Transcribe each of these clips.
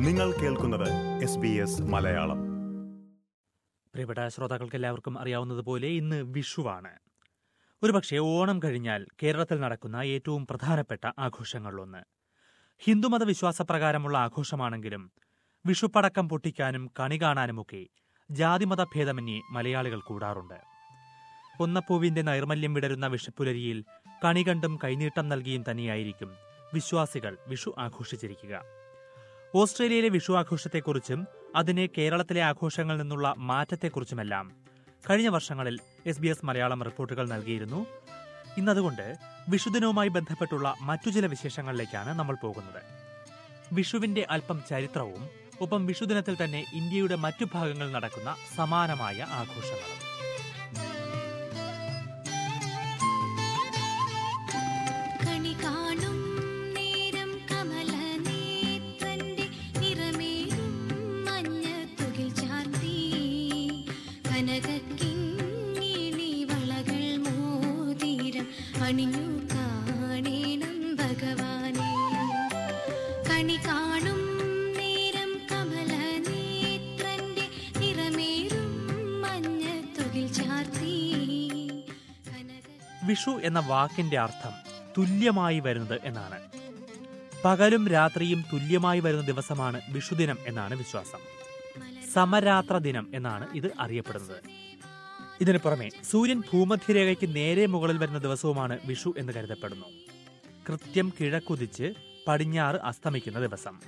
നിങ്ങൾ കേൾക്കുന്നത് മലയാളം. പ്രിയപ്പെട്ട ശ്രോതാക്കൾക്ക് എല്ലാവർക്കും അറിയാവുന്നതുപോലെ ഇന്ന് വിഷുവാണ്. ഒരുപക്ഷെ ഓണം കഴിഞ്ഞാൽ കേരളത്തിൽ നടക്കുന്ന ഏറ്റവും പ്രധാനപ്പെട്ട ആഘോഷങ്ങളിലൊന്ന്. ഹിന്ദുമത വിശ്വാസപ്രകാരമുള്ള ആഘോഷമാണെങ്കിലും വിഷുപ്പടക്കം പൊട്ടിക്കാനും കണി കാണാനുമൊക്കെ ജാതിമത ഭേദമന്യേ മലയാളികൾ കൂടാറുണ്ട്. കൊന്നപ്പൂവിന്റെ നൈർമല്യം വിടരുന്ന വിഷുപ്പുലരിയിൽ കണി കണ്ടും കൈനീട്ടം നൽകിയും തന്നെയായിരിക്കും വിശ്വാസികൾ വിഷു ആഘോഷിച്ചിരിക്കുക. ഓസ്ട്രേലിയയിലെ വിഷു ആഘോഷത്തെക്കുറിച്ചും അതിനെ കേരളത്തിലെ ആഘോഷങ്ങളിൽ നിന്നുള്ള മാറ്റത്തെക്കുറിച്ചുമെല്ലാം കഴിഞ്ഞ വർഷങ്ങളിൽ എസ് ബി എസ് മലയാളം റിപ്പോർട്ടുകൾ നൽകിയിരുന്നു. ഇന്നതുകൊണ്ട് വിഷുദിനവുമായി ബന്ധപ്പെട്ടുള്ള മറ്റു ചില വിശേഷങ്ങളിലേക്കാണ് നമ്മൾ പോകുന്നത്. വിഷുവിന്റെ അല്പം ചരിത്രവും ഒപ്പം വിഷുദിനത്തിൽ തന്നെ ഇന്ത്യയുടെ മറ്റു ഭാഗങ്ങളിൽ നടക്കുന്ന സമാനമായ ആഘോഷങ്ങളും. കനകക്കിങ്ങിണി വളകൾ മോതിരം അണിഞ്ഞു കാണേണം ഭഗവാനെ. കണി കാണും നേരം കമലനേത്രന്റെ നിറമേറും മഞ്ഞത്തുകിൽ ചാർത്തി. കനക വിഷു എന്ന വാക്കിന്റെ അർത്ഥം തുല്യമായി വരുന്നത് എന്നാണ്. പകലും രാത്രിയും തുല്യമായി വരുന്ന ദിവസമാണ് വിഷുദിനം എന്നാണ് വിശ്വാസം. സമരാത്ര ദിനം എന്നാണ് ഇത് അറിയപ്പെടുന്നത്. ഇതിനു പുറമെ സൂര്യൻ ഭൂമധ്യരേഖയ്ക്ക് നേരെ മുകളിൽ വരുന്ന ദിവസവുമാണ് വിഷു എന്ന് കരുതപ്പെടുന്നു. കൃത്യം കിഴക്കുതിച്ച് പടിഞ്ഞാറ് അസ്തമിക്കുന്ന ദിവസം.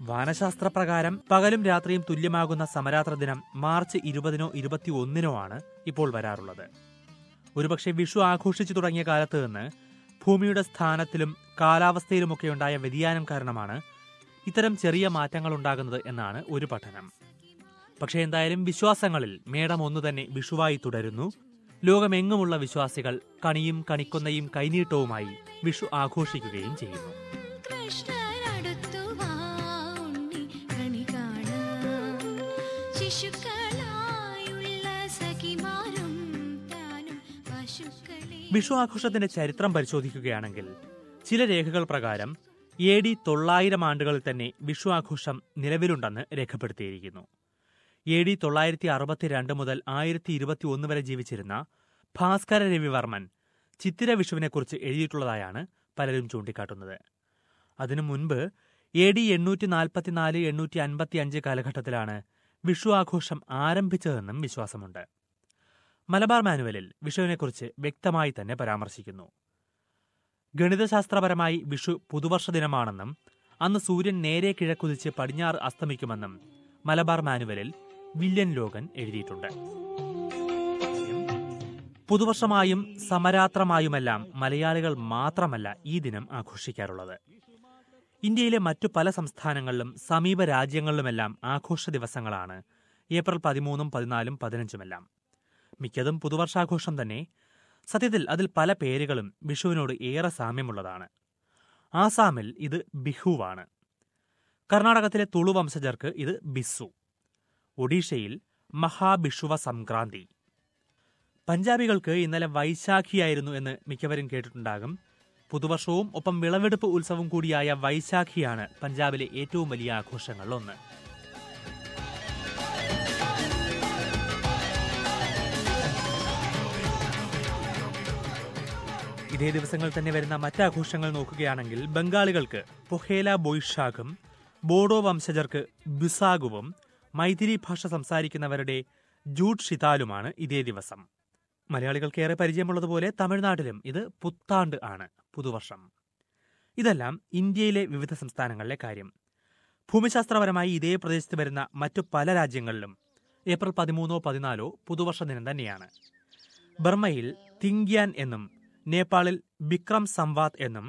വാനശാസ്ത്ര പ്രകാരം പകലും രാത്രിയും തുല്യമാകുന്ന സമരാത്ര ദിനം മാർച്ച് ഇരുപതിനോ ഇരുപത്തി ഒന്നിനോ ആണ് ഇപ്പോൾ വരാറുള്ളത്. ഒരുപക്ഷെ വിഷു ആഘോഷിച്ചു തുടങ്ങിയ കാലത്ത് നിന്ന് ഭൂമിയുടെ സ്ഥാനത്തിലും കാലാവസ്ഥയിലുമൊക്കെ ഉണ്ടായ വ്യതിയാനം കാരണമാണ് ഇത്തരം ചെറിയ മാറ്റങ്ങൾ ഉണ്ടാകുന്നത് എന്നാണ് ഒരു പഠനം. പക്ഷേ എന്തായാലും വിശ്വാസങ്ങളിൽ മേടം ഒന്നു തന്നെ വിഷുവായി തുടരുന്നു. ലോകമെങ്ങുമുള്ള വിശ്വാസികൾ കണിയും കണിക്കൊന്നയും കൈനീട്ടവുമായി വിഷു ആഘോഷിക്കുകയും ചെയ്യുന്നു. വിഷു ആഘോഷത്തിന്റെ ചരിത്രം പരിശോധിക്കുകയാണെങ്കിൽ ചില രേഖകൾ പ്രകാരം എ ഡി തൊള്ളായിരം ആണ്ടുകളിൽ തന്നെ വിഷു ആഘോഷം നിലവിലുണ്ടെന്ന് രേഖപ്പെടുത്തിയിരിക്കുന്നു. എ ഡി തൊള്ളായിരത്തി അറുപത്തിരണ്ട് മുതൽ ആയിരത്തി ഇരുപത്തി ഒന്ന് വരെ ജീവിച്ചിരുന്ന ഭാസ്കര രവിവർമ്മൻ ചിത്തിര വിഷുവിനെക്കുറിച്ച് എഴുതിയിട്ടുള്ളതായാണ് പലരും ചൂണ്ടിക്കാട്ടുന്നത്. അതിനു മുൻപ് എ ഡി എണ്ണൂറ്റി നാൽപ്പത്തിനാല് എണ്ണൂറ്റി അൻപത്തി അഞ്ച് കാലഘട്ടത്തിലാണ് വിഷു ആഘോഷം ആരംഭിച്ചതെന്നും വിശ്വാസമുണ്ട്. മലബാർ മാനുവലിൽ വിഷുവിനെക്കുറിച്ച് വ്യക്തമായി തന്നെ പരാമർശിക്കുന്നു. ഗണിതശാസ്ത്രപരമായി വിഷു പുതുവർഷ ദിനമാണെന്നും അന്ന് സൂര്യൻ നേരെ കിഴക്കുതിച്ച് പടിഞ്ഞാറ് അസ്തമിക്കുമെന്നും മലബാർ മാനുവലിൽ വില്യൻ ലോഗൻ എഴുതിയിട്ടുണ്ട്. പുതുവർഷമായും സമരാത്രമായുമെല്ലാം മലയാളികൾ മാത്രമല്ല ഈ ദിനം ആഘോഷിക്കാറുള്ളത്. ഇന്ത്യയിലെ മറ്റു പല സംസ്ഥാനങ്ങളിലും സമീപ രാജ്യങ്ങളിലുമെല്ലാം ആഘോഷ ദിവസങ്ങളാണ്. ഏപ്രിൽ പതിമൂന്നും പതിനാലും പതിനഞ്ചുമെല്ലാം. മിക്കതും പുതുവർഷാഘോഷം തന്നെ സത്യത്തിൽ അതിൽ പല പേരുകളും വിഷുവിനോട് ഏറെ സാമ്യമുള്ളതാണ്. ആസാമിൽ ഇത് ബിഹുവാണ്. കർണാടകത്തിലെ തുളു വംശജർക്ക് ഇത് ബിസു. ഒഡീഷയിൽ മഹാബിഷുവ സംക്രാന്തി. പഞ്ചാബികൾക്ക് ഇന്നലെ വൈശാഖിയായിരുന്നു എന്ന് മിക്കവരും കേട്ടിട്ടുണ്ടാകും. പുതുവർഷവും ഒപ്പം വിളവെടുപ്പ് ഉത്സവം കൂടിയായ വൈശാഖിയാണ് പഞ്ചാബിലെ ഏറ്റവും വലിയ ആഘോഷങ്ങളിലൊന്ന്. ഇതേ ദിവസങ്ങൾ തന്നെ വരുന്ന മറ്റാഘോഷങ്ങൾ നോക്കുകയാണെങ്കിൽ ബംഗാളികൾക്ക് പൊഹേല ബൊയ്ഷാഖും ബോഡോ വംശജർക്ക് ബിസാഗുവും മൈഥിലി ഭാഷ സംസാരിക്കുന്നവരുടെ ജൂട്ട് ഷിതാലുമാണ് ഇതേ ദിവസം. മലയാളികൾക്ക് ഏറെ പരിചയമുള്ളതുപോലെ തമിഴ്നാട്ടിലും ഇത് പുത്താണ്ട് ആണ് പുതുവർഷം. ഇതെല്ലാം ഇന്ത്യയിലെ വിവിധ സംസ്ഥാനങ്ങളിലെ കാര്യം. ഭൂമിശാസ്ത്രപരമായി ഇതേ പ്രദേശത്ത് വരുന്ന മറ്റു പല രാജ്യങ്ങളിലും ഏപ്രിൽ പതിമൂന്നോ പതിനാലോ പുതുവർഷ ദിനം തന്നെയാണ്. ബർമ്മയിൽ തിങ്ക്യാൻ എന്നും നേപ്പാളിൽ ബിക്രം സംവാദ് എന്നും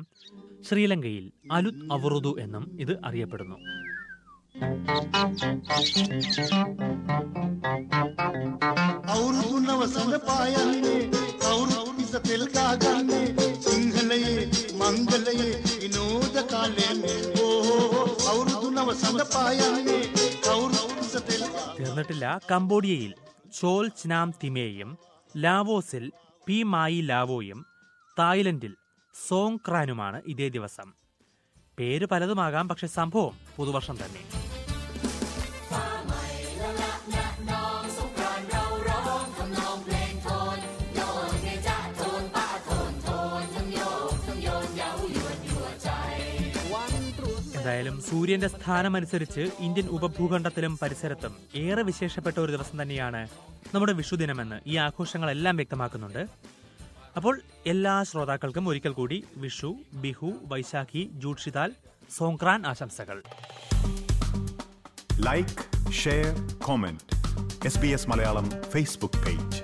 ശ്രീലങ്കയിൽ അലുത് അവറുദു എന്നും ഇത് അറിയപ്പെടുന്നു. തീർന്നിട്ടില്ല കംബോഡിയയിൽ ചോൽ ചിനാം തിമേയും ലാവോസിൽ പി മായി ലാവോയും തായ്ലൻഡിൽ സോങ് ക്രാനുമാണ് ഇതേ ദിവസം. പേര് പലതുമാകാം പക്ഷെ സംഭവം പുതുവർഷം തന്നെ. എന്തായാലും സൂര്യന്റെ സ്ഥാനമനുസരിച്ച് ഇന്ത്യൻ ഉപഭൂഖണ്ഡത്തിലും പരിസരത്തും ഏറെ വിശേഷപ്പെട്ട ഒരു ദിവസം തന്നെയാണ് നമ്മുടെ വിഷുദിനമെന്ന് ഈ ആഘോഷങ്ങളെല്ലാം വ്യക്തമാക്കുന്നുണ്ട്. അപ്പോൾ എല്ലാ ശ്രോതാക്കൾക്കും ഒരിക്കൽ കൂടി വിഷു ബിഹു വൈശാഖി ജൂഡ്ഷിതാൽ സോങ്ക്രാൻ ആശംസകൾ. Like share comment S B S Malayalam Facebook page